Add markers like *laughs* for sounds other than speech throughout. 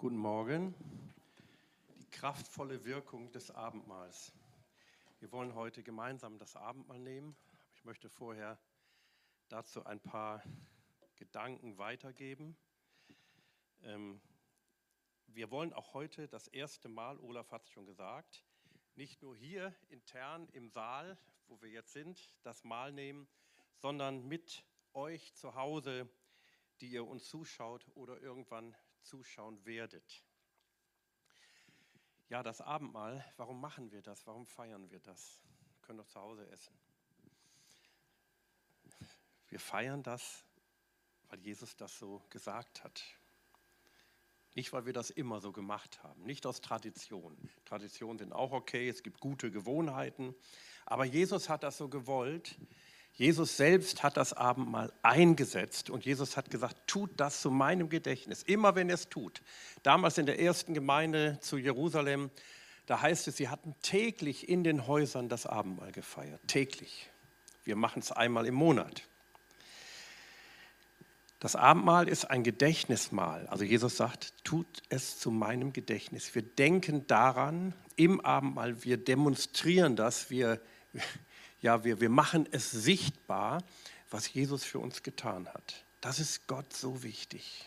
Guten Morgen. Die kraftvolle Wirkung des Abendmahls. Wir wollen heute gemeinsam das Abendmahl nehmen. Ich möchte vorher dazu ein paar Gedanken weitergeben. Ähm, wir wollen auch heute das erste Mal, Olaf hat es schon gesagt, nicht nur hier intern im Saal, wo wir jetzt sind, das Mahl nehmen, sondern mit euch zu Hause, die ihr uns zuschaut oder irgendwann zuschauen werdet. Ja, das Abendmahl, warum machen wir das? Warum feiern wir das? Wir können doch zu Hause essen. Wir feiern das, weil Jesus das so gesagt hat. Nicht, weil wir das immer so gemacht haben, nicht aus Tradition. Traditionen sind auch okay, es gibt gute Gewohnheiten, aber Jesus hat das so gewollt, Jesus selbst hat das Abendmahl eingesetzt und Jesus hat gesagt, tut das zu meinem Gedächtnis, immer wenn er es tut. Damals in der ersten Gemeinde zu Jerusalem, da heißt es, sie hatten täglich in den Häusern das Abendmahl gefeiert, täglich. Wir machen es einmal im Monat. Das Abendmahl ist ein Gedächtnismahl. Also Jesus sagt, tut es zu meinem Gedächtnis. Wir denken daran im Abendmahl, wir demonstrieren das, wir, ja, wir, wir machen es sichtbar, was Jesus für uns getan hat. Das ist Gott so wichtig.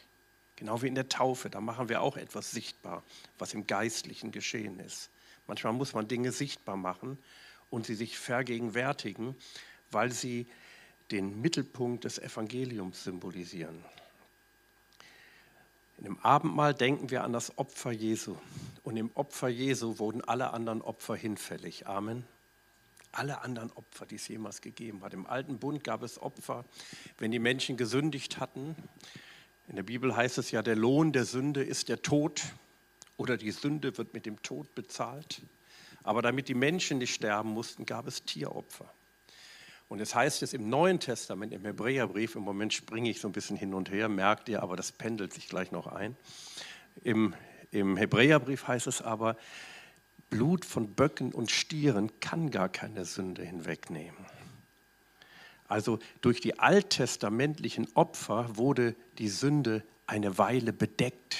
Genau wie in der Taufe, da machen wir auch etwas sichtbar, was im Geistlichen geschehen ist. Manchmal muss man Dinge sichtbar machen und sie sich vergegenwärtigen, weil sie den Mittelpunkt des Evangeliums symbolisieren. In dem Abendmahl denken wir an das Opfer Jesu. Und im Opfer Jesu wurden alle anderen Opfer hinfällig. Amen alle anderen Opfer, die es jemals gegeben hat. Im alten Bund gab es Opfer, wenn die Menschen gesündigt hatten. In der Bibel heißt es ja, der Lohn der Sünde ist der Tod oder die Sünde wird mit dem Tod bezahlt. Aber damit die Menschen nicht sterben mussten, gab es Tieropfer. Und es heißt es im Neuen Testament, im Hebräerbrief, im Moment springe ich so ein bisschen hin und her, merkt ihr, aber das pendelt sich gleich noch ein. Im, im Hebräerbrief heißt es aber, Blut von Böcken und Stieren kann gar keine Sünde hinwegnehmen. Also durch die alttestamentlichen Opfer wurde die Sünde eine Weile bedeckt,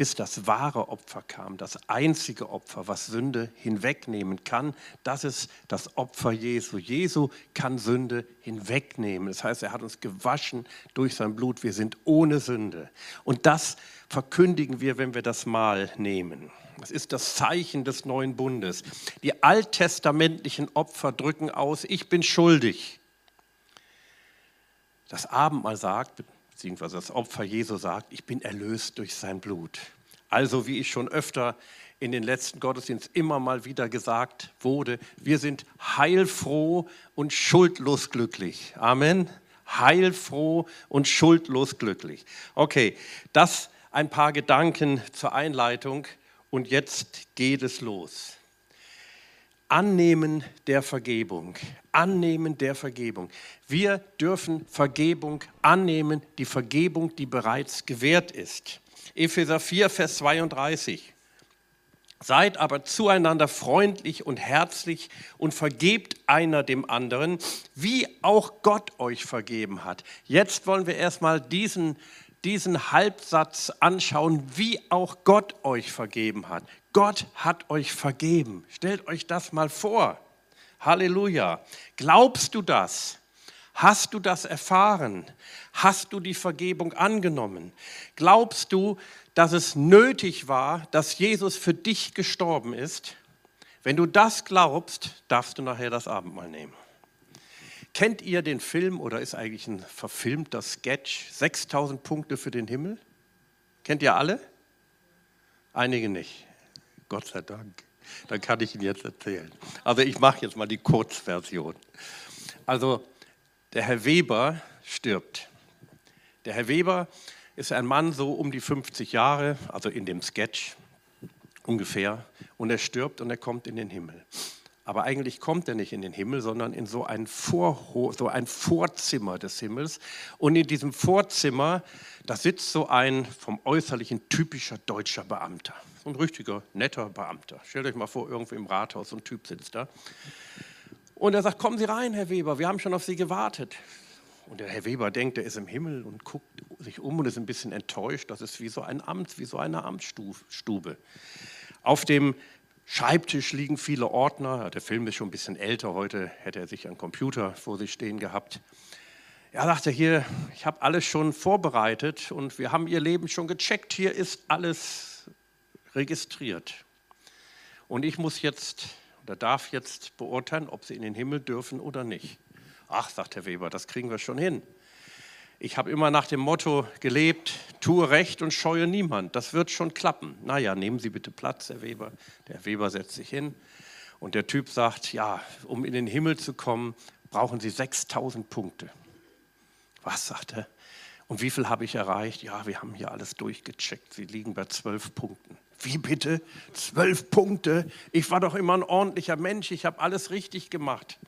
bis das wahre Opfer kam, das einzige Opfer, was Sünde hinwegnehmen kann. Das ist das Opfer Jesu. Jesu kann Sünde hinwegnehmen. Das heißt, er hat uns gewaschen durch sein Blut. Wir sind ohne Sünde. Und das verkündigen wir, wenn wir das Mahl nehmen. Das ist das Zeichen des neuen Bundes. Die alttestamentlichen Opfer drücken aus, ich bin schuldig. Das Abendmahl sagt, beziehungsweise das Opfer Jesu sagt, ich bin erlöst durch sein Blut. Also wie ich schon öfter in den letzten Gottesdiensten immer mal wieder gesagt wurde, wir sind heilfroh und schuldlos glücklich. Amen. Heilfroh und schuldlos glücklich. Okay, das ein paar Gedanken zur Einleitung. Und jetzt geht es los. Annehmen der Vergebung. Annehmen der Vergebung. Wir dürfen Vergebung annehmen, die Vergebung, die bereits gewährt ist. Epheser 4, Vers 32. Seid aber zueinander freundlich und herzlich und vergebt einer dem anderen, wie auch Gott euch vergeben hat. Jetzt wollen wir erstmal diesen diesen Halbsatz anschauen, wie auch Gott euch vergeben hat. Gott hat euch vergeben. Stellt euch das mal vor. Halleluja. Glaubst du das? Hast du das erfahren? Hast du die Vergebung angenommen? Glaubst du, dass es nötig war, dass Jesus für dich gestorben ist? Wenn du das glaubst, darfst du nachher das Abendmahl nehmen. Kennt ihr den Film oder ist eigentlich ein verfilmter Sketch 6000 Punkte für den Himmel? Kennt ihr alle? Einige nicht. Gott sei Dank. Dann kann ich Ihnen jetzt erzählen. Also ich mache jetzt mal die Kurzversion. Also der Herr Weber stirbt. Der Herr Weber ist ein Mann so um die 50 Jahre, also in dem Sketch ungefähr, und er stirbt und er kommt in den Himmel. Aber eigentlich kommt er nicht in den Himmel, sondern in so ein, Vorho so ein Vorzimmer des Himmels. Und in diesem Vorzimmer, da sitzt so ein vom Äußerlichen typischer deutscher Beamter. So ein richtiger, netter Beamter. Stellt euch mal vor, irgendwo im Rathaus so ein Typ sitzt da. Und er sagt, kommen Sie rein, Herr Weber, wir haben schon auf Sie gewartet. Und der Herr Weber denkt, er ist im Himmel und guckt sich um und ist ein bisschen enttäuscht. Das ist wie so ein Amt, wie so eine Amtsstube. Auf dem Schreibtisch liegen viele Ordner. Der Film ist schon ein bisschen älter. Heute hätte er sich einen Computer vor sich stehen gehabt. Er sagte hier, ich habe alles schon vorbereitet und wir haben ihr Leben schon gecheckt. Hier ist alles registriert. Und ich muss jetzt oder darf jetzt beurteilen, ob sie in den Himmel dürfen oder nicht. Ach, sagt Herr Weber, das kriegen wir schon hin. Ich habe immer nach dem Motto gelebt, tue Recht und scheue niemand. Das wird schon klappen. Naja, nehmen Sie bitte Platz, Herr Weber. Der Weber setzt sich hin und der Typ sagt, ja, um in den Himmel zu kommen, brauchen Sie 6000 Punkte. Was, sagt er? Und wie viel habe ich erreicht? Ja, wir haben hier alles durchgecheckt. Sie liegen bei zwölf Punkten. Wie bitte? Zwölf Punkte? Ich war doch immer ein ordentlicher Mensch. Ich habe alles richtig gemacht.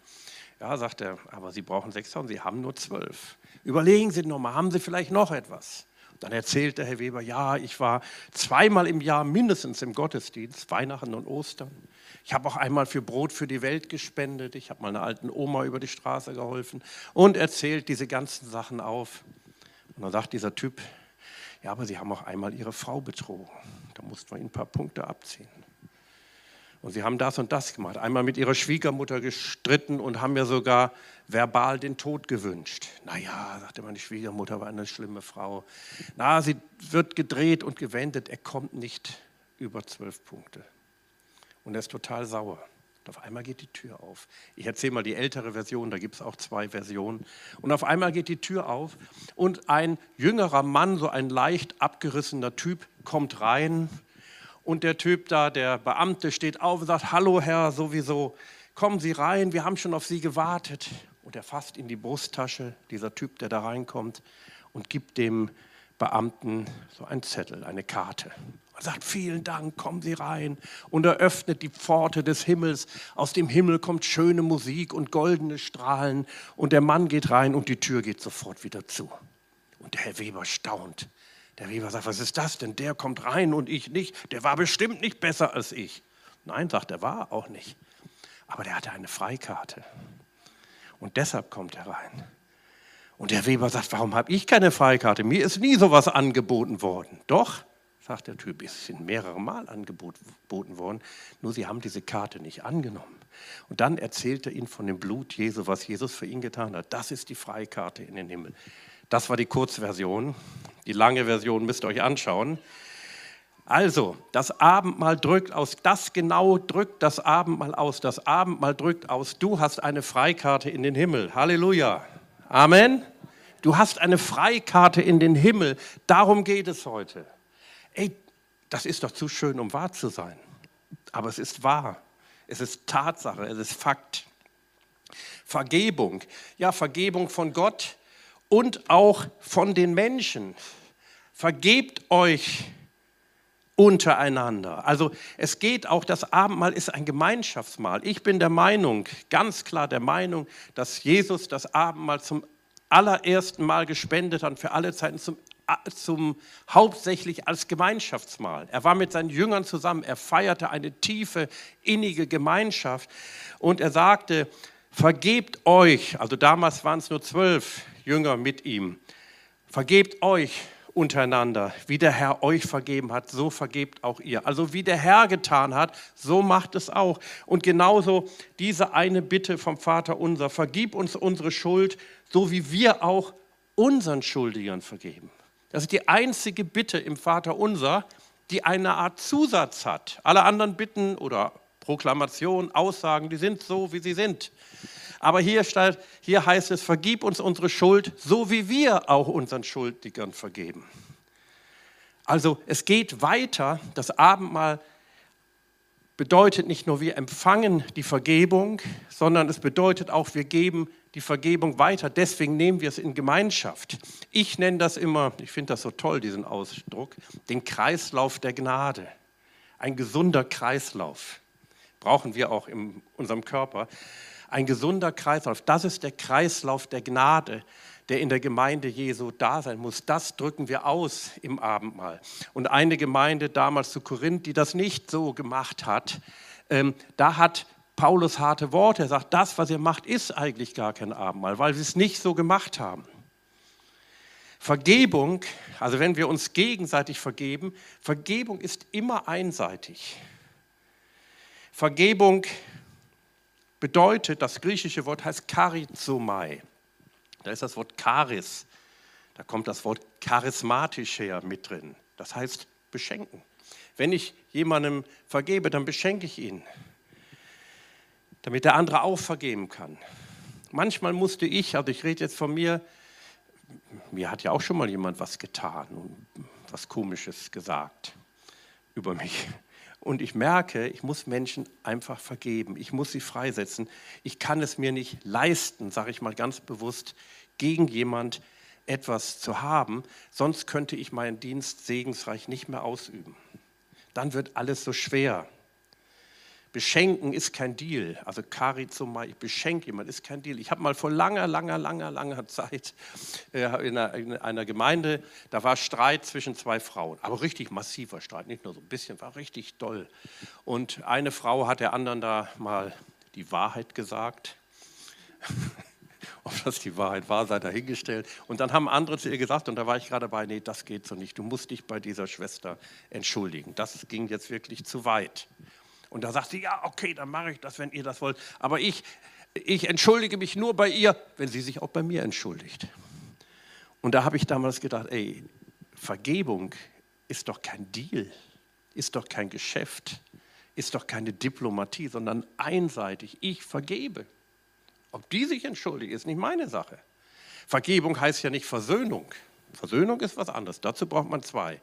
Ja, sagt er, aber Sie brauchen 6000, Sie haben nur zwölf. Überlegen Sie nochmal, haben Sie vielleicht noch etwas? Dann erzählt der Herr Weber, ja, ich war zweimal im Jahr mindestens im Gottesdienst, Weihnachten und Ostern. Ich habe auch einmal für Brot für die Welt gespendet. Ich habe meiner alten Oma über die Straße geholfen und erzählt diese ganzen Sachen auf. Und dann sagt dieser Typ, ja, aber Sie haben auch einmal Ihre Frau betrogen. Da mussten wir Ihnen ein paar Punkte abziehen. Und Sie haben das und das gemacht. Einmal mit Ihrer Schwiegermutter gestritten und haben mir sogar verbal den Tod gewünscht. Naja, sagte meine Schwiegermutter, war eine schlimme Frau. Na, sie wird gedreht und gewendet. Er kommt nicht über zwölf Punkte und er ist total sauer. Und auf einmal geht die Tür auf. Ich erzähle mal die ältere Version, da gibt es auch zwei Versionen. Und auf einmal geht die Tür auf und ein jüngerer Mann, so ein leicht abgerissener Typ, kommt rein. Und der Typ da, der Beamte, steht auf und sagt, hallo Herr, sowieso, kommen Sie rein, wir haben schon auf Sie gewartet. Und er fasst in die Brusttasche, dieser Typ, der da reinkommt, und gibt dem Beamten so einen Zettel, eine Karte. Er sagt, vielen Dank, kommen Sie rein. Und er öffnet die Pforte des Himmels. Aus dem Himmel kommt schöne Musik und goldene Strahlen. Und der Mann geht rein und die Tür geht sofort wieder zu. Und der Herr Weber staunt. Der Weber sagt, was ist das denn? Der kommt rein und ich nicht. Der war bestimmt nicht besser als ich. Nein, sagt er, war auch nicht. Aber der hatte eine Freikarte. Und deshalb kommt er rein. Und der Weber sagt, warum habe ich keine Freikarte? Mir ist nie sowas angeboten worden. Doch, sagt der Typ, es sind mehrere Mal angeboten worden, nur sie haben diese Karte nicht angenommen. Und dann erzählt er ihnen von dem Blut Jesu, was Jesus für ihn getan hat. Das ist die Freikarte in den Himmel. Das war die Kurzversion. Die lange Version müsst ihr euch anschauen. Also, das Abendmahl drückt aus, das genau drückt das Abendmahl aus, das Abendmahl drückt aus, du hast eine Freikarte in den Himmel. Halleluja. Amen. Du hast eine Freikarte in den Himmel. Darum geht es heute. Ey, das ist doch zu schön, um wahr zu sein. Aber es ist wahr. Es ist Tatsache. Es ist Fakt. Vergebung. Ja, Vergebung von Gott und auch von den Menschen. Vergebt euch untereinander. Also es geht auch, das Abendmahl ist ein Gemeinschaftsmahl. Ich bin der Meinung, ganz klar der Meinung, dass Jesus das Abendmahl zum allerersten Mal gespendet hat, für alle Zeiten zum, zum hauptsächlich als Gemeinschaftsmahl. Er war mit seinen Jüngern zusammen, er feierte eine tiefe, innige Gemeinschaft und er sagte, vergebt euch, also damals waren es nur zwölf Jünger mit ihm, vergebt euch untereinander. Wie der Herr euch vergeben hat, so vergebt auch ihr. Also wie der Herr getan hat, so macht es auch. Und genauso diese eine Bitte vom Vater unser, vergib uns unsere Schuld, so wie wir auch unseren Schuldigern vergeben. Das ist die einzige Bitte im Vater unser, die eine Art Zusatz hat. Alle anderen Bitten oder Proklamationen, Aussagen, die sind so, wie sie sind. Aber hier, steht, hier heißt es, vergib uns unsere Schuld, so wie wir auch unseren Schuldigern vergeben. Also es geht weiter. Das Abendmahl bedeutet nicht nur, wir empfangen die Vergebung, sondern es bedeutet auch, wir geben die Vergebung weiter. Deswegen nehmen wir es in Gemeinschaft. Ich nenne das immer, ich finde das so toll, diesen Ausdruck, den Kreislauf der Gnade. Ein gesunder Kreislauf brauchen wir auch in unserem Körper ein gesunder Kreislauf. Das ist der Kreislauf der Gnade, der in der Gemeinde Jesu da sein muss. Das drücken wir aus im Abendmahl. Und eine Gemeinde damals zu Korinth, die das nicht so gemacht hat, ähm, da hat Paulus harte Worte. Er sagt, das, was ihr macht, ist eigentlich gar kein Abendmahl, weil sie es nicht so gemacht haben. Vergebung, also wenn wir uns gegenseitig vergeben, Vergebung ist immer einseitig. Vergebung bedeutet, das griechische Wort heißt charizomai. Da ist das Wort charis. Da kommt das Wort charismatisch her mit drin. Das heißt beschenken. Wenn ich jemandem vergebe, dann beschenke ich ihn, damit der andere auch vergeben kann. Manchmal musste ich, also ich rede jetzt von mir, mir hat ja auch schon mal jemand was getan und was Komisches gesagt über mich. Und ich merke, ich muss Menschen einfach vergeben. Ich muss sie freisetzen. Ich kann es mir nicht leisten, sage ich mal ganz bewusst, gegen jemand etwas zu haben. Sonst könnte ich meinen Dienst segensreich nicht mehr ausüben. Dann wird alles so schwer. Beschenken ist kein Deal. Also Karizomai, ich beschenke jemand, ist kein Deal. Ich habe mal vor langer, langer, langer, langer *laughs* Zeit äh, in einer Gemeinde, da war Streit zwischen zwei Frauen, aber richtig massiver Streit, nicht nur so ein bisschen, war richtig doll. Und eine Frau hat der anderen da mal die Wahrheit gesagt. *laughs* Ob das die Wahrheit war, sei dahingestellt. Und dann haben andere zu ihr gesagt, und da war ich gerade dabei, nee, das geht so nicht. Du musst dich bei dieser Schwester entschuldigen. Das ging jetzt wirklich zu weit. Und da sagt sie, ja, okay, dann mache ich das, wenn ihr das wollt. Aber ich, ich entschuldige mich nur bei ihr, wenn sie sich auch bei mir entschuldigt. Und da habe ich damals gedacht, ey, Vergebung ist doch kein Deal, ist doch kein Geschäft, ist doch keine Diplomatie, sondern einseitig. Ich vergebe. Ob die sich entschuldigt, ist nicht meine Sache. Vergebung heißt ja nicht Versöhnung. Versöhnung ist was anderes. Dazu braucht man zwei.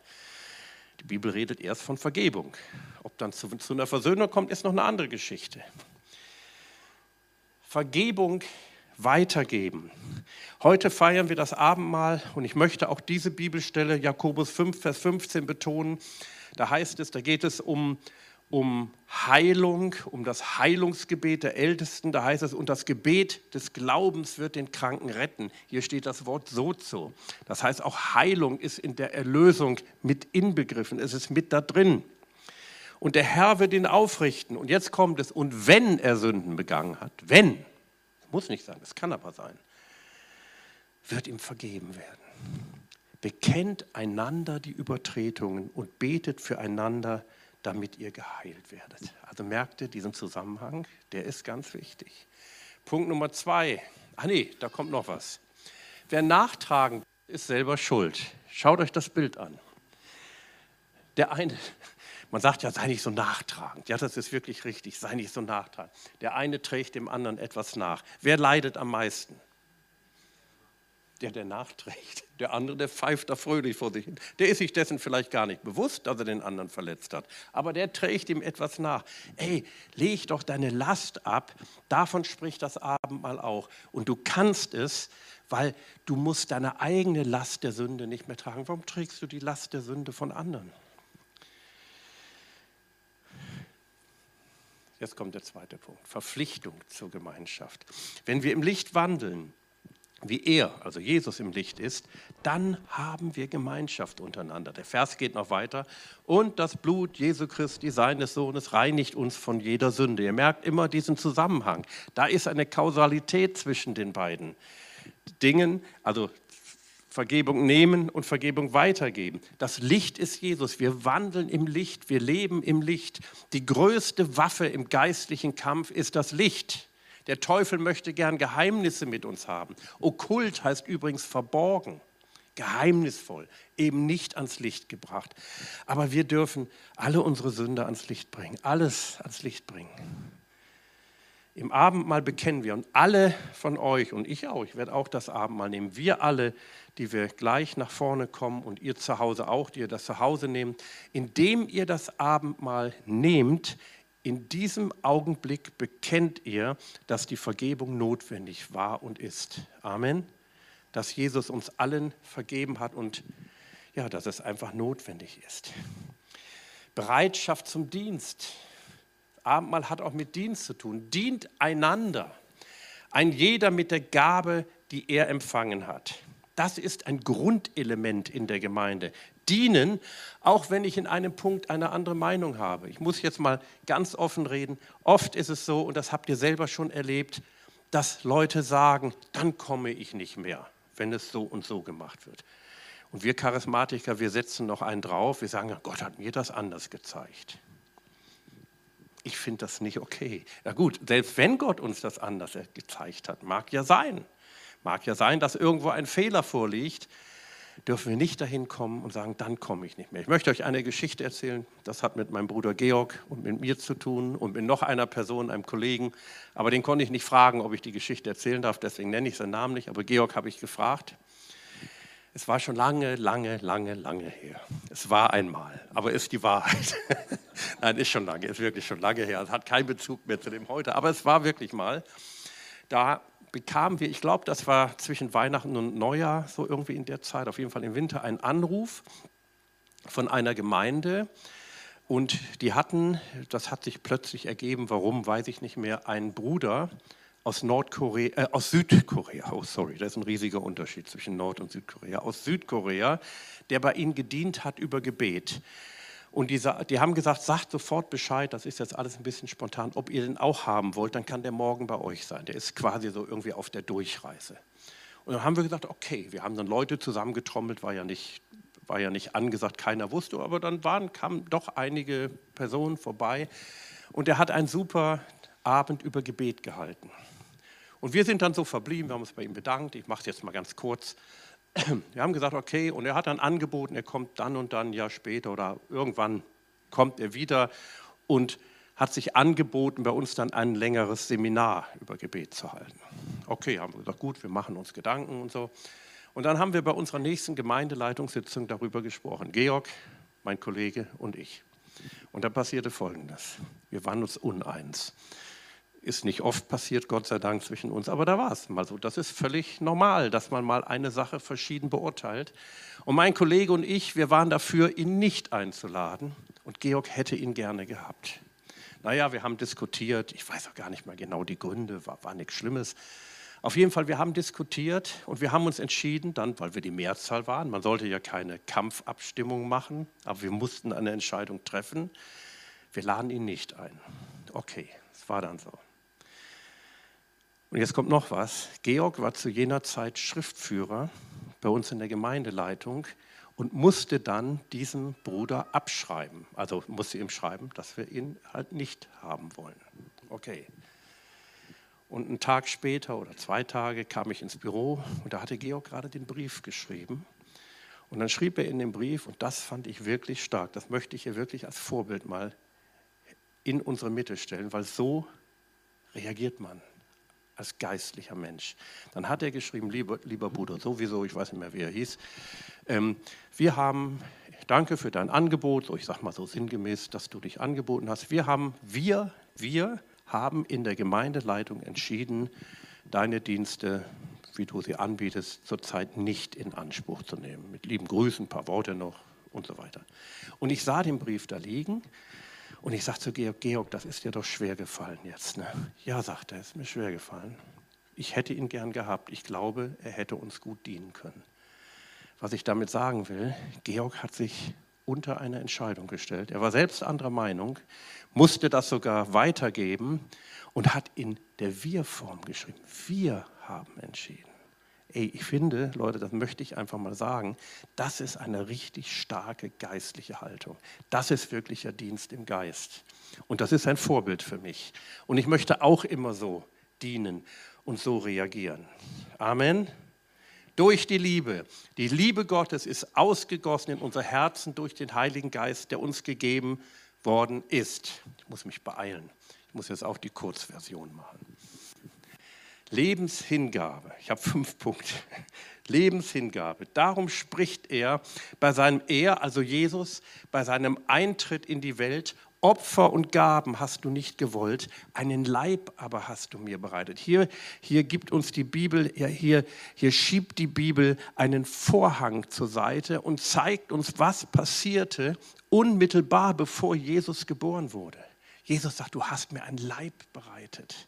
Die Bibel redet erst von Vergebung. Ob dann zu, zu einer Versöhnung kommt, ist noch eine andere Geschichte. Vergebung weitergeben. Heute feiern wir das Abendmahl und ich möchte auch diese Bibelstelle, Jakobus 5, Vers 15, betonen. Da heißt es, da geht es um um Heilung, um das Heilungsgebet der Ältesten. Da heißt es, und das Gebet des Glaubens wird den Kranken retten. Hier steht das Wort sozo. Das heißt, auch Heilung ist in der Erlösung mit inbegriffen. Es ist mit da drin. Und der Herr wird ihn aufrichten. Und jetzt kommt es, und wenn er Sünden begangen hat, wenn, muss nicht sein, es kann aber sein, wird ihm vergeben werden. Bekennt einander die Übertretungen und betet füreinander, damit ihr geheilt werdet. Also merkt ihr diesen Zusammenhang, der ist ganz wichtig. Punkt Nummer zwei. Ah nee, da kommt noch was. Wer nachtragen ist selber schuld. Schaut euch das Bild an. Der eine, man sagt ja, sei nicht so nachtragend. Ja, das ist wirklich richtig, sei nicht so nachtragend. Der eine trägt dem anderen etwas nach. Wer leidet am meisten? Der, der nachträgt. Der andere, der pfeift da fröhlich vor sich hin. Der ist sich dessen vielleicht gar nicht bewusst, dass er den anderen verletzt hat. Aber der trägt ihm etwas nach. Ey, leg doch deine Last ab. Davon spricht das Abendmahl auch. Und du kannst es, weil du musst deine eigene Last der Sünde nicht mehr tragen. Warum trägst du die Last der Sünde von anderen? Jetzt kommt der zweite Punkt. Verpflichtung zur Gemeinschaft. Wenn wir im Licht wandeln, wie er, also Jesus im Licht ist, dann haben wir Gemeinschaft untereinander. Der Vers geht noch weiter. Und das Blut Jesu Christi, seines Sohnes, reinigt uns von jeder Sünde. Ihr merkt immer diesen Zusammenhang. Da ist eine Kausalität zwischen den beiden Dingen, also Vergebung nehmen und Vergebung weitergeben. Das Licht ist Jesus. Wir wandeln im Licht, wir leben im Licht. Die größte Waffe im geistlichen Kampf ist das Licht. Der Teufel möchte gern Geheimnisse mit uns haben. Okkult heißt übrigens verborgen, geheimnisvoll, eben nicht ans Licht gebracht. Aber wir dürfen alle unsere Sünde ans Licht bringen, alles ans Licht bringen. Im Abendmahl bekennen wir und alle von euch und ich auch, ich werde auch das Abendmahl nehmen, wir alle, die wir gleich nach vorne kommen und ihr zu Hause auch, die ihr das zu Hause nehmt, indem ihr das Abendmahl nehmt, in diesem Augenblick bekennt ihr, dass die Vergebung notwendig war und ist. Amen. Dass Jesus uns allen vergeben hat und ja, dass es einfach notwendig ist. Bereitschaft zum Dienst. Abendmahl hat auch mit Dienst zu tun. Dient einander. Ein jeder mit der Gabe, die er empfangen hat. Das ist ein Grundelement in der Gemeinde dienen, auch wenn ich in einem Punkt eine andere Meinung habe. Ich muss jetzt mal ganz offen reden. Oft ist es so, und das habt ihr selber schon erlebt, dass Leute sagen, dann komme ich nicht mehr, wenn es so und so gemacht wird. Und wir Charismatiker, wir setzen noch einen drauf, wir sagen, Gott hat mir das anders gezeigt. Ich finde das nicht okay. Ja gut, selbst wenn Gott uns das anders gezeigt hat, mag ja sein. Mag ja sein, dass irgendwo ein Fehler vorliegt, dürfen wir nicht dahin kommen und sagen, dann komme ich nicht mehr. Ich möchte euch eine Geschichte erzählen, das hat mit meinem Bruder Georg und mit mir zu tun und mit noch einer Person, einem Kollegen, aber den konnte ich nicht fragen, ob ich die Geschichte erzählen darf, deswegen nenne ich seinen Namen nicht, aber Georg habe ich gefragt. Es war schon lange, lange, lange, lange her. Es war einmal, aber ist die Wahrheit. *laughs* Nein, ist schon lange, ist wirklich schon lange her. Es hat keinen Bezug mehr zu dem heute, aber es war wirklich mal. Da bekamen wir, ich glaube, das war zwischen Weihnachten und Neujahr, so irgendwie in der Zeit, auf jeden Fall im Winter, einen Anruf von einer Gemeinde. Und die hatten, das hat sich plötzlich ergeben, warum, weiß ich nicht mehr, einen Bruder aus Nordkorea, äh, aus Südkorea, oh sorry, da ist ein riesiger Unterschied zwischen Nord- und Südkorea, aus Südkorea, der bei ihnen gedient hat über Gebet. Und die, die, haben gesagt, sagt sofort Bescheid, das ist jetzt alles ein bisschen spontan, ob ihr den auch haben wollt, dann kann der morgen bei euch sein. Der ist quasi so irgendwie auf der Durchreise. Und dann haben wir gesagt, okay, wir haben dann Leute zusammengetrommelt, war ja nicht, war ja nicht angesagt, keiner wusste, aber dann waren, kamen doch einige Personen vorbei und er hat einen super Abend über Gebet gehalten. Und wir sind dann so verblieben, wir haben uns bei ihm bedankt, ich mache es jetzt mal ganz kurz. *clears throat* Wir haben gesagt, okay, und er hat dann angeboten, er kommt dann und dann Jahr später oder irgendwann kommt er wieder und hat sich angeboten, bei uns dann ein längeres Seminar über Gebet zu halten. Okay, haben wir gesagt, gut, wir machen uns Gedanken und so. Und dann haben wir bei unserer nächsten Gemeindeleitungssitzung darüber gesprochen. Georg, mein Kollege und ich. Und da passierte Folgendes. Wir waren uns uneins. Ist nicht oft passiert, Gott sei Dank, zwischen uns, aber da war es mal so. Das ist völlig normal, dass man mal eine Sache verschieden beurteilt. Und mein Kollege und ich, wir waren dafür, ihn nicht einzuladen. Und Georg hätte ihn gerne gehabt. Naja, wir haben diskutiert. Ich weiß auch gar nicht mal genau die Gründe, war, war nichts Schlimmes. Auf jeden Fall, wir haben diskutiert und wir haben uns entschieden, dann, weil wir die Mehrzahl waren, man sollte ja keine Kampfabstimmung machen, aber wir mussten eine Entscheidung treffen. Wir laden ihn nicht ein. Okay, es war dann so. Und jetzt kommt noch was. Georg war zu jener Zeit Schriftführer bei uns in der Gemeindeleitung und musste dann diesem Bruder abschreiben. Also musste ihm schreiben, dass wir ihn halt nicht haben wollen. Okay. Und einen Tag später oder zwei Tage kam ich ins Büro und da hatte Georg gerade den Brief geschrieben. Und dann schrieb er in dem Brief, und das fand ich wirklich stark, das möchte ich hier wirklich als Vorbild mal in unsere Mitte stellen, weil so reagiert man als geistlicher Mensch. Dann hat er geschrieben, lieber, lieber Bruder, sowieso, ich weiß nicht mehr, wie er hieß, ähm, wir haben, danke für dein Angebot, so ich sage mal so sinngemäß, dass du dich angeboten hast. Wir haben, wir, wir haben in der Gemeindeleitung entschieden, deine Dienste, wie du sie anbietest, zurzeit nicht in Anspruch zu nehmen. Mit lieben Grüßen, ein paar Worte noch und so weiter. Und ich sah den Brief da liegen und ich sagte zu Georg, Georg, das ist dir doch schwer gefallen jetzt. Ne? Ja, sagt er, ist mir schwer gefallen. Ich hätte ihn gern gehabt. Ich glaube, er hätte uns gut dienen können. Was ich damit sagen will, Georg hat sich unter eine Entscheidung gestellt. Er war selbst anderer Meinung, musste das sogar weitergeben und hat in der Wir-Form geschrieben. Wir haben entschieden. Ey, ich finde, Leute, das möchte ich einfach mal sagen, das ist eine richtig starke geistliche Haltung. Das ist wirklicher Dienst im Geist. Und das ist ein Vorbild für mich. Und ich möchte auch immer so dienen und so reagieren. Amen. Durch die Liebe. Die Liebe Gottes ist ausgegossen in unser Herzen durch den Heiligen Geist, der uns gegeben worden ist. Ich muss mich beeilen. Ich muss jetzt auch die Kurzversion machen. Lebenshingabe. Ich habe fünf Punkte. *laughs* Lebenshingabe. Darum spricht er bei seinem Er, also Jesus, bei seinem Eintritt in die Welt. Opfer und Gaben hast du nicht gewollt, einen Leib aber hast du mir bereitet. Hier, hier gibt uns die Bibel, hier, hier schiebt die Bibel einen Vorhang zur Seite und zeigt uns, was passierte unmittelbar bevor Jesus geboren wurde. Jesus sagt, du hast mir einen Leib bereitet.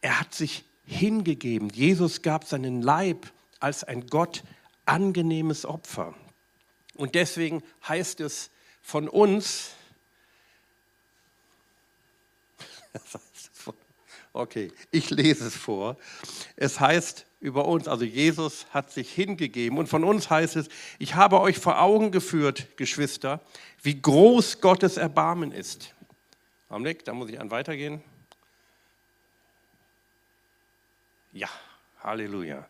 Er hat sich hingegeben. Jesus gab seinen Leib als ein Gott angenehmes Opfer. Und deswegen heißt es von uns, *laughs* Okay, ich lese es vor. Es heißt über uns, also Jesus hat sich hingegeben und von uns heißt es, ich habe euch vor Augen geführt, Geschwister, wie groß Gottes Erbarmen ist. Augenblick, da muss ich an weitergehen. Ja, Halleluja.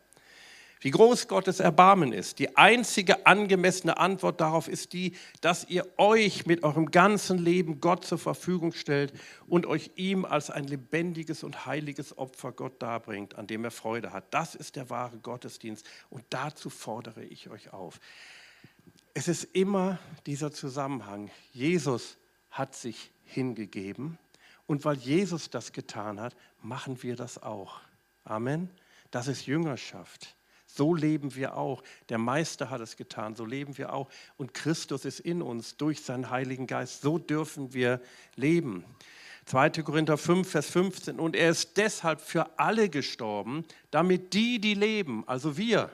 Wie groß Gottes Erbarmen ist. Die einzige angemessene Antwort darauf ist die, dass ihr euch mit eurem ganzen Leben Gott zur Verfügung stellt und euch ihm als ein lebendiges und heiliges Opfer Gott darbringt, an dem er Freude hat. Das ist der wahre Gottesdienst und dazu fordere ich euch auf. Es ist immer dieser Zusammenhang. Jesus hat sich hingegeben und weil Jesus das getan hat, machen wir das auch. Amen. Das ist Jüngerschaft. So leben wir auch. Der Meister hat es getan, so leben wir auch. Und Christus ist in uns durch seinen Heiligen Geist. So dürfen wir leben. 2. Korinther 5, Vers 15. Und er ist deshalb für alle gestorben, damit die, die leben, also wir,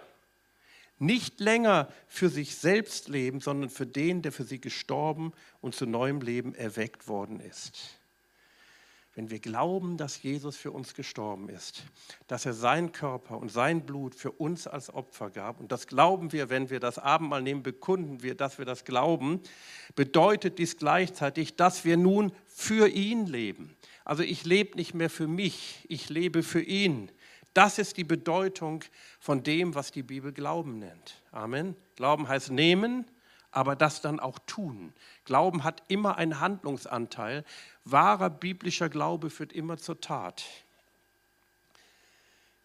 nicht länger für sich selbst leben, sondern für den, der für sie gestorben und zu neuem Leben erweckt worden ist wenn wir glauben, dass Jesus für uns gestorben ist, dass er seinen Körper und sein Blut für uns als Opfer gab, und das glauben wir, wenn wir das Abendmahl nehmen, bekunden wir, dass wir das glauben, bedeutet dies gleichzeitig, dass wir nun für ihn leben. Also ich lebe nicht mehr für mich, ich lebe für ihn. Das ist die Bedeutung von dem, was die Bibel Glauben nennt. Amen. Glauben heißt nehmen, aber das dann auch tun. Glauben hat immer einen Handlungsanteil. Wahrer biblischer Glaube führt immer zur Tat.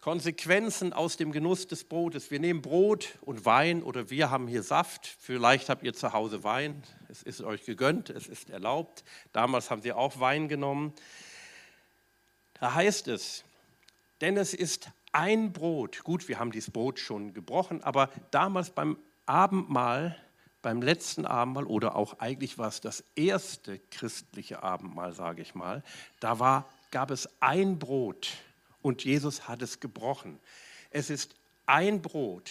Konsequenzen aus dem Genuss des Brotes. Wir nehmen Brot und Wein oder wir haben hier Saft. Vielleicht habt ihr zu Hause Wein. Es ist euch gegönnt, es ist erlaubt. Damals haben sie auch Wein genommen. Da heißt es, denn es ist ein Brot. Gut, wir haben dieses Brot schon gebrochen, aber damals beim Abendmahl beim letzten Abendmahl oder auch eigentlich war es das erste christliche Abendmahl, sage ich mal, da war, gab es ein Brot und Jesus hat es gebrochen. Es ist ein Brot.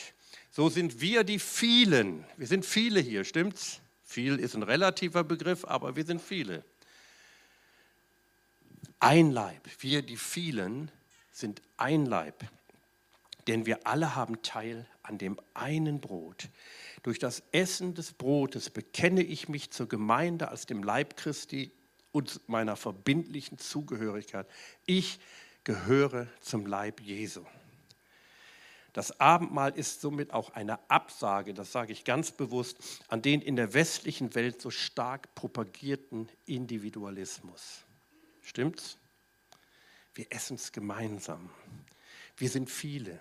So sind wir die vielen. Wir sind viele hier, stimmt's? Viel ist ein relativer Begriff, aber wir sind viele. Ein Leib. Wir, die vielen, sind ein Leib. Denn wir alle haben Teil an dem einen Brot. Durch das Essen des Brotes bekenne ich mich zur Gemeinde als dem Leib Christi und meiner verbindlichen Zugehörigkeit. Ich gehöre zum Leib Jesu. Das Abendmahl ist somit auch eine Absage, das sage ich ganz bewusst, an den in der westlichen Welt so stark propagierten Individualismus. Stimmt's? Wir essen es gemeinsam. Wir sind viele.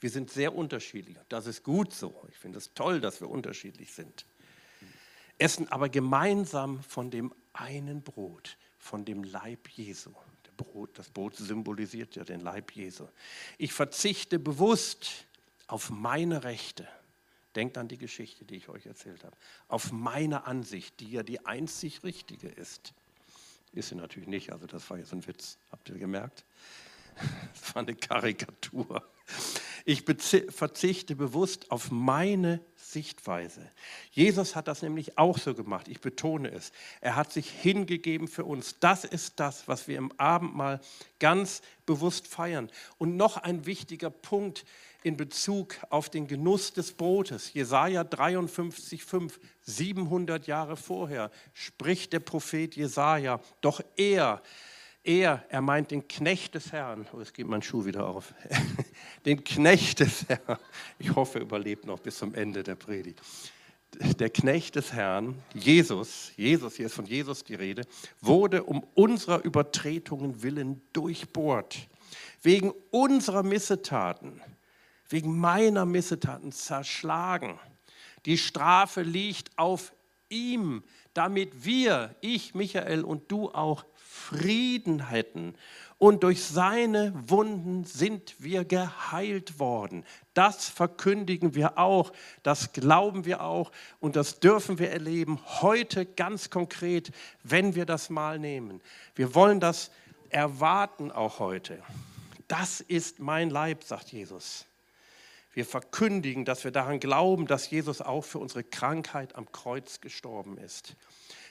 Wir sind sehr unterschiedlich. Das ist gut so. Ich finde es toll, dass wir unterschiedlich sind. Essen aber gemeinsam von dem einen Brot, von dem Leib Jesu. Brot, das Brot symbolisiert ja den Leib Jesu. Ich verzichte bewusst auf meine Rechte. Denkt an die Geschichte, die ich euch erzählt habe. Auf meine Ansicht, die ja die einzig richtige ist. Ist sie natürlich nicht, also das war jetzt ein Witz, habt ihr gemerkt? *laughs* Das war eine Karikatur. Ich verzichte bewusst auf meine Sichtweise. Jesus hat das nämlich auch so gemacht. Ich betone es. Er hat sich hingegeben für uns. Das ist das, was wir im Abendmahl ganz bewusst feiern. Und noch ein wichtiger Punkt in Bezug auf den Genuss des Brotes. Jesaja 53,5, 700 Jahre vorher, spricht der Prophet Jesaja. Doch er, er, er meint den Knecht des Herrn, oh, jetzt geht mein Schuh wieder auf, *laughs* den Knecht des Herrn, ich hoffe, er überlebt noch bis zum Ende der Predigt. Der Knecht des Herrn, Jesus, Jesus, hier ist von Jesus die Rede, wurde um unserer Übertretungen willen durchbohrt, wegen unserer Missetaten, wegen meiner Missetaten zerschlagen. Die Strafe liegt auf ihm, damit wir, ich, Michael und du auch Frieden hätten. Und durch seine Wunden sind wir geheilt worden. Das verkündigen wir auch, das glauben wir auch und das dürfen wir erleben heute ganz konkret, wenn wir das mal nehmen. Wir wollen das erwarten auch heute. Das ist mein Leib, sagt Jesus. Wir verkündigen, dass wir daran glauben, dass Jesus auch für unsere Krankheit am Kreuz gestorben ist.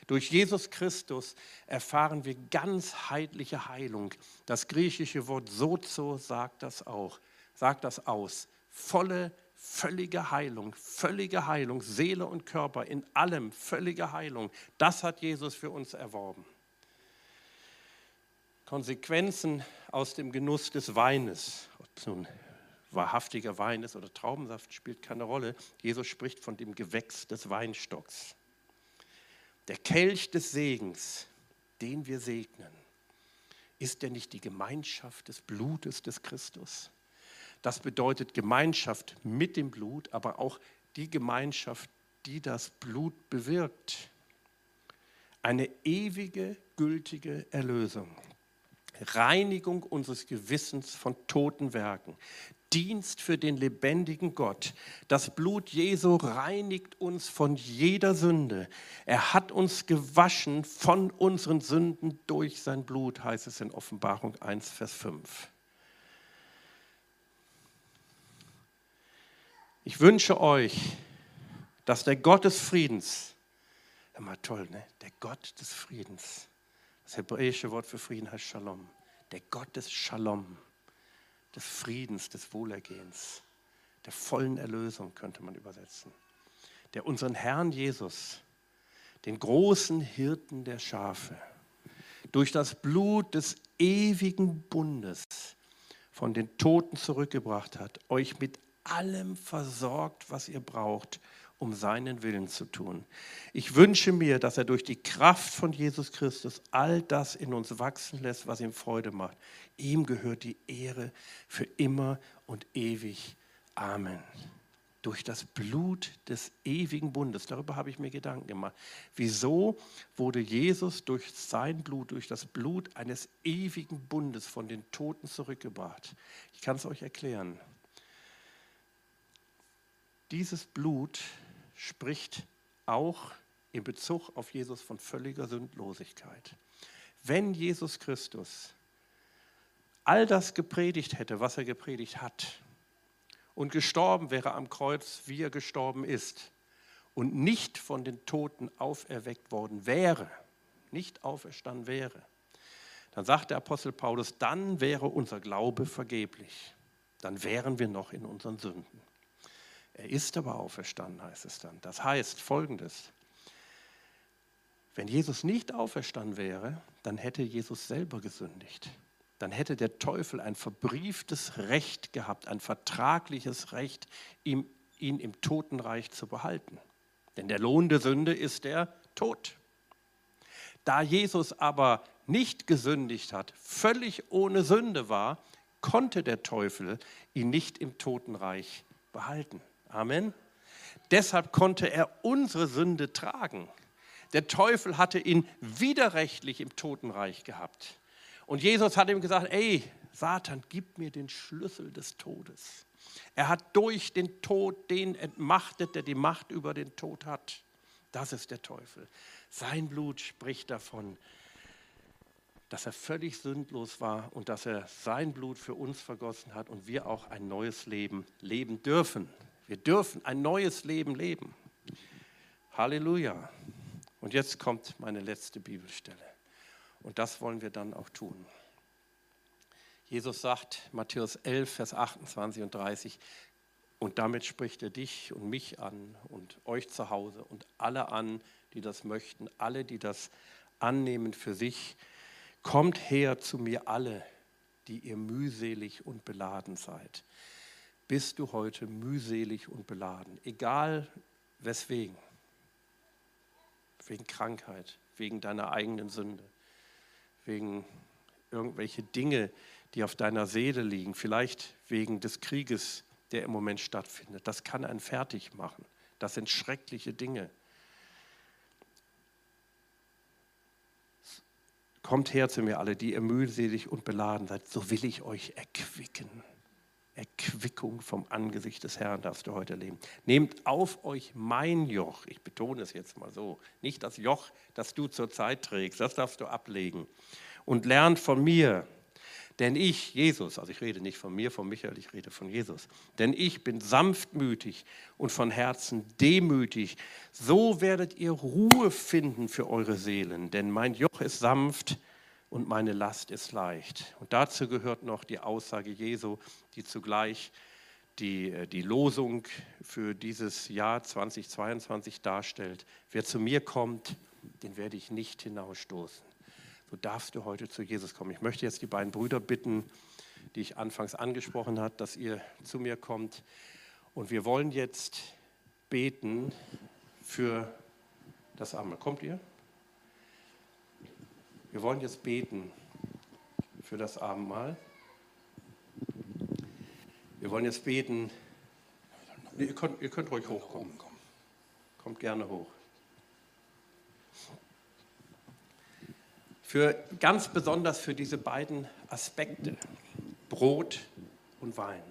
Durch Jesus Christus erfahren wir ganzheitliche Heilung. Das griechische Wort sozo sagt das auch, sagt das aus. Volle, völlige Heilung, völlige Heilung, Seele und Körper, in allem völlige Heilung. Das hat Jesus für uns erworben. Konsequenzen aus dem Genuss des Weines, ob es nun wahrhaftiger Wein ist oder Traubensaft, spielt keine Rolle. Jesus spricht von dem Gewächs des Weinstocks. Der Kelch des Segens, den wir segnen, ist der nicht die Gemeinschaft des Blutes des Christus? Das bedeutet Gemeinschaft mit dem Blut, aber auch die Gemeinschaft, die das Blut bewirkt. Eine ewige, gültige Erlösung. Reinigung unseres Gewissens von toten Werken. Dienst für den lebendigen Gott. Das Blut Jesu reinigt uns von jeder Sünde. Er hat uns gewaschen von unseren Sünden durch sein Blut, heißt es in Offenbarung 1, Vers 5. Ich wünsche euch, dass der Gott des Friedens, immer toll, ne? der Gott des Friedens, das hebräische Wort für Frieden heißt Shalom, der Gott des Shalom, des Friedens, des Wohlergehens, der vollen Erlösung könnte man übersetzen, der unseren Herrn Jesus, den großen Hirten der Schafe, durch das Blut des ewigen Bundes von den Toten zurückgebracht hat, euch mit allem versorgt, was ihr braucht, um seinen Willen zu tun. Ich wünsche mir, dass er durch die Kraft von Jesus Christus all das in uns wachsen lässt, was ihm Freude macht. Ihm gehört die Ehre für immer und ewig. Amen. Durch das Blut des ewigen Bundes, darüber habe ich mir Gedanken gemacht. Wieso wurde Jesus durch sein Blut, durch das Blut eines ewigen Bundes von den Toten zurückgebracht? Ich kann es euch erklären. Dieses Blut spricht auch in Bezug auf Jesus von völliger Sündlosigkeit. Wenn Jesus Christus all das gepredigt hätte, was er gepredigt hat, und gestorben wäre am Kreuz, wie er gestorben ist, und nicht von den Toten auferweckt worden wäre, nicht auferstanden wäre, dann sagt der Apostel Paulus, dann wäre unser Glaube vergeblich. Dann wären wir noch in unseren Sünden. Er ist aber auferstanden, heißt es dann. Das heißt folgendes. Wenn Jesus nicht auferstanden wäre, dann hätte Jesus selber gesündigt. Dann hätte der Teufel ein verbrieftes Recht gehabt, ein vertragliches Recht, ihn, im Totenreich zu behalten. Denn der Lohn der Sünde ist der Tod. Da Jesus aber nicht gesündigt hat, völlig ohne Sünde war, konnte der Teufel ihn nicht im Totenreich behalten. Amen. Deshalb konnte er unsere Sünde tragen. Der Teufel hatte ihn widerrechtlich im Totenreich gehabt. Und Jesus hat ihm gesagt, ey, Satan, gib mir den Schlüssel des Todes. Er hat durch den Tod den entmachtet, der die Macht über den Tod hat. Das ist der Teufel. Sein Blut spricht davon, dass er völlig sündlos war und dass er sein Blut für uns vergossen hat und wir auch ein neues Leben leben dürfen. Wir dürfen ein neues Leben leben. Halleluja. Und jetzt kommt meine letzte Bibelstelle. Und das wollen wir dann auch tun. Jesus sagt, Matthäus 11, Vers 28 und 30, und damit spricht er dich und mich an und euch zu Hause und alle an, die das möchten, alle, die das annehmen für sich. Kommt her zu mir alle, die ihr mühselig und beladen seid bist du heute mühselig und beladen, egal weswegen. Wegen Krankheit, wegen deiner eigenen Sünde, wegen irgendwelche Dinge, die auf deiner Seele liegen, vielleicht wegen des Krieges, der im Moment stattfindet. Das kann einen fertig machen. Das sind schreckliche Dinge. Kommt her zu mir alle, die ihr mühselig und beladen seid, so will ich euch erquicken. Erquickung vom Angesicht des Herrn darfst du heute leben. Nehmt auf euch mein Joch, ich betone es jetzt mal so, nicht das Joch, das du zurzeit trägst, das darfst du ablegen. Und lernt von mir, Denn ich, Jesus, also ich rede nicht von mir, von Michael, ich rede von Jesus. Denn ich bin sanftmütig und von Herzen demütig. So werdet ihr Ruhe finden für eure Seelen. Denn mein Joch ist sanft und meine Last ist leicht. Und dazu gehört noch die Aussage Jesu, die zugleich die, äh, die Losung für dieses Jahr 2022 darstellt. Wer zu mir kommt, den werde ich nicht hinausstoßen. So darfst du heute zu Jesus kommen. Ich möchte jetzt die beiden Brüder bitten, die ich anfangs angesprochen habe, dass ihr zu mir kommt. Und wir wollen jetzt beten für das Abendmahl. Kommt ihr? Wir wollen jetzt beten für das Abendmahl. Wir wollen jetzt beten. ihr, könnt, ihr könnt ruhig hochkommen. Kommt gerne hoch. Für ganz besonders für diese beiden Aspekte, Brot und Wein.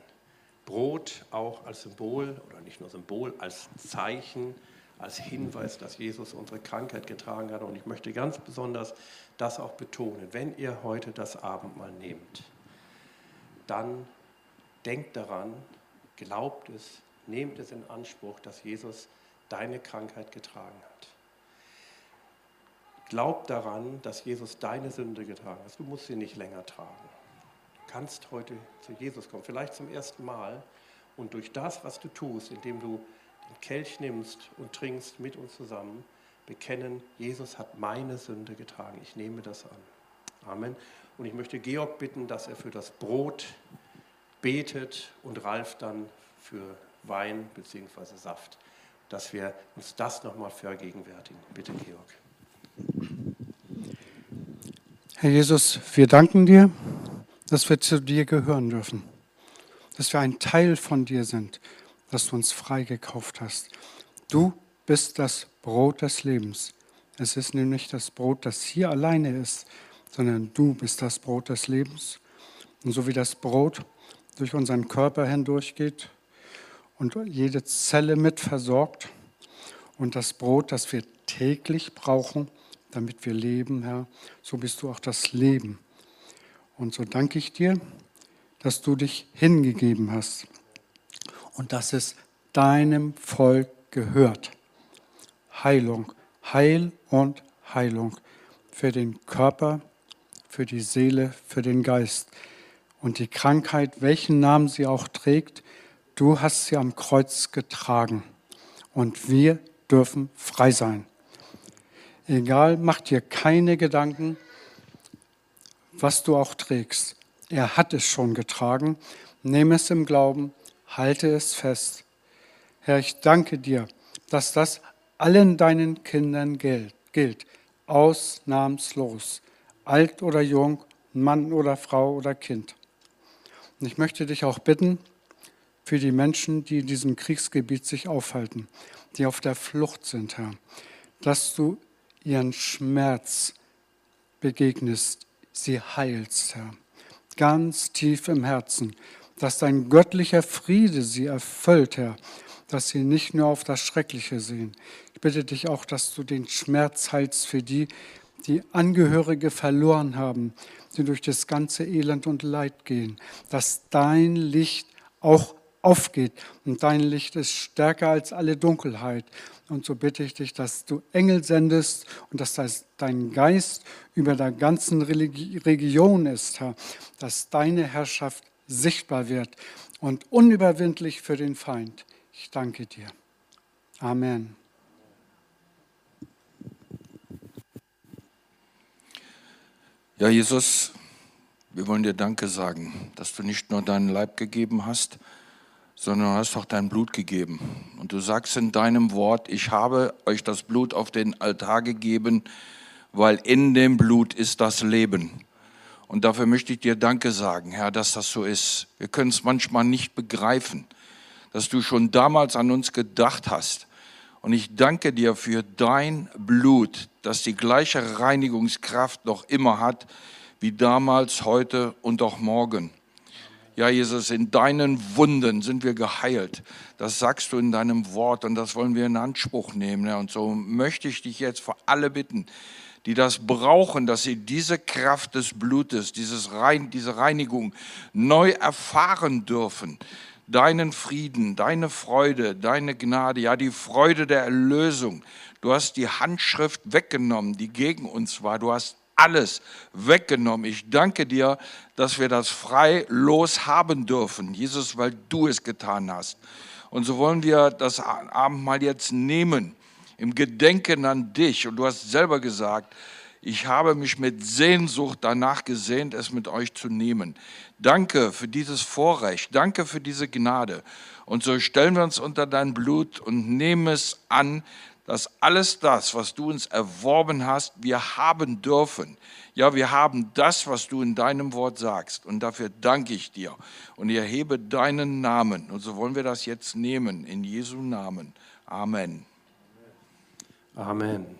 Brot auch als Symbol oder nicht nur Symbol, als Zeichen, als Hinweis, dass Jesus unsere Krankheit getragen hat. Und ich möchte ganz besonders das auch betonen. Wenn ihr heute das Abendmahl nehmt, dann denkt daran, glaubt es, nehmt es in Anspruch, dass Jesus deine Krankheit getragen hat. Glaubt daran, dass Jesus deine Sünde getragen hat. Du musst sie nicht länger tragen. Du kannst heute zu Jesus kommen, vielleicht zum ersten Mal. Und durch das, was du tust, indem du den Kelch nimmst und trinkst mit uns zusammen, bekennen, Jesus hat meine Sünde getragen. Ich nehme das an. Amen. Und ich möchte Georg bitten, dass er für das Brot betet und Ralf dann für Wein bzw. Saft, dass wir uns das nochmal vergegenwärtigen. Bitte, Georg. Herr Jesus, wir danken dir, dass wir zu dir gehören dürfen, dass wir ein Teil von dir sind, dass du uns freigekauft hast. Du bist das Brot des Lebens. Es ist nämlich das Brot, das hier alleine ist, sondern du bist das Brot des Lebens. Und so wie das Brot durch unseren Körper hindurchgeht und jede Zelle mit versorgt und das Brot, das wir täglich brauchen, damit wir leben, Herr, so bist du auch das Leben. Und so danke ich dir, dass du dich hingegeben hast und dass es deinem Volk gehört. Heilung, Heil und Heilung für den Körper, für die Seele, für den Geist. Und die Krankheit, welchen Namen sie auch trägt, du hast sie am Kreuz getragen. Und wir dürfen frei sein. Egal, mach dir keine Gedanken, was du auch trägst. Er hat es schon getragen. Nehme es im Glauben, halte es fest. Herr, ich danke dir, dass das allen deinen Kindern gilt, ausnahmslos, alt oder jung, Mann oder Frau oder Kind. Und ich möchte dich auch bitten, für die Menschen, die in diesem Kriegsgebiet sich aufhalten, die auf der Flucht sind, Herr, dass du ihren Schmerz begegnest, sie heilst, Herr, ganz tief im Herzen, dass dein göttlicher Friede sie erfüllt, Herr, dass sie nicht nur auf das Schreckliche sehen. Ich bitte dich auch, dass du den Schmerz heilst für die, die Angehörige verloren haben, die durch das ganze Elend und Leid gehen, dass dein Licht auch aufgeht und dein Licht ist stärker als alle Dunkelheit. Und so bitte ich dich, dass du Engel sendest und dass dein Geist über der ganzen Region ist, Herr, dass deine Herrschaft sichtbar wird und unüberwindlich für den Feind. Ich danke dir. Amen. Ja, Jesus, wir wollen dir Danke sagen, dass du nicht nur deinen Leib gegeben hast, sondern du hast auch dein Blut gegeben. Und du sagst in deinem Wort, ich habe euch das Blut auf den Altar gegeben, weil in dem Blut ist das Leben. Und dafür möchte ich dir Danke sagen, Herr, dass das so ist. Wir können es manchmal nicht begreifen dass du schon damals an uns gedacht hast. Und ich danke dir für dein Blut, das die gleiche Reinigungskraft noch immer hat wie damals, heute und auch morgen. Ja, Jesus, in deinen Wunden sind wir geheilt. Das sagst du in deinem Wort und das wollen wir in Anspruch nehmen. Und so möchte ich dich jetzt vor alle bitten, die das brauchen, dass sie diese Kraft des Blutes, dieses Rein, diese Reinigung neu erfahren dürfen. Deinen Frieden, deine Freude, deine Gnade, ja die Freude der Erlösung. Du hast die Handschrift weggenommen, die gegen uns war. Du hast alles weggenommen. Ich danke dir, dass wir das frei los haben dürfen, Jesus, weil du es getan hast. Und so wollen wir das Abendmahl jetzt nehmen, im Gedenken an dich. Und du hast selber gesagt, ich habe mich mit Sehnsucht danach gesehnt, es mit euch zu nehmen. Danke für dieses Vorrecht, danke für diese Gnade. Und so stellen wir uns unter dein Blut und nehmen es an, dass alles das, was du uns erworben hast, wir haben dürfen. Ja, wir haben das, was du in deinem Wort sagst. Und dafür danke ich dir und ich erhebe deinen Namen. Und so wollen wir das jetzt nehmen, in Jesu Namen. Amen. Amen.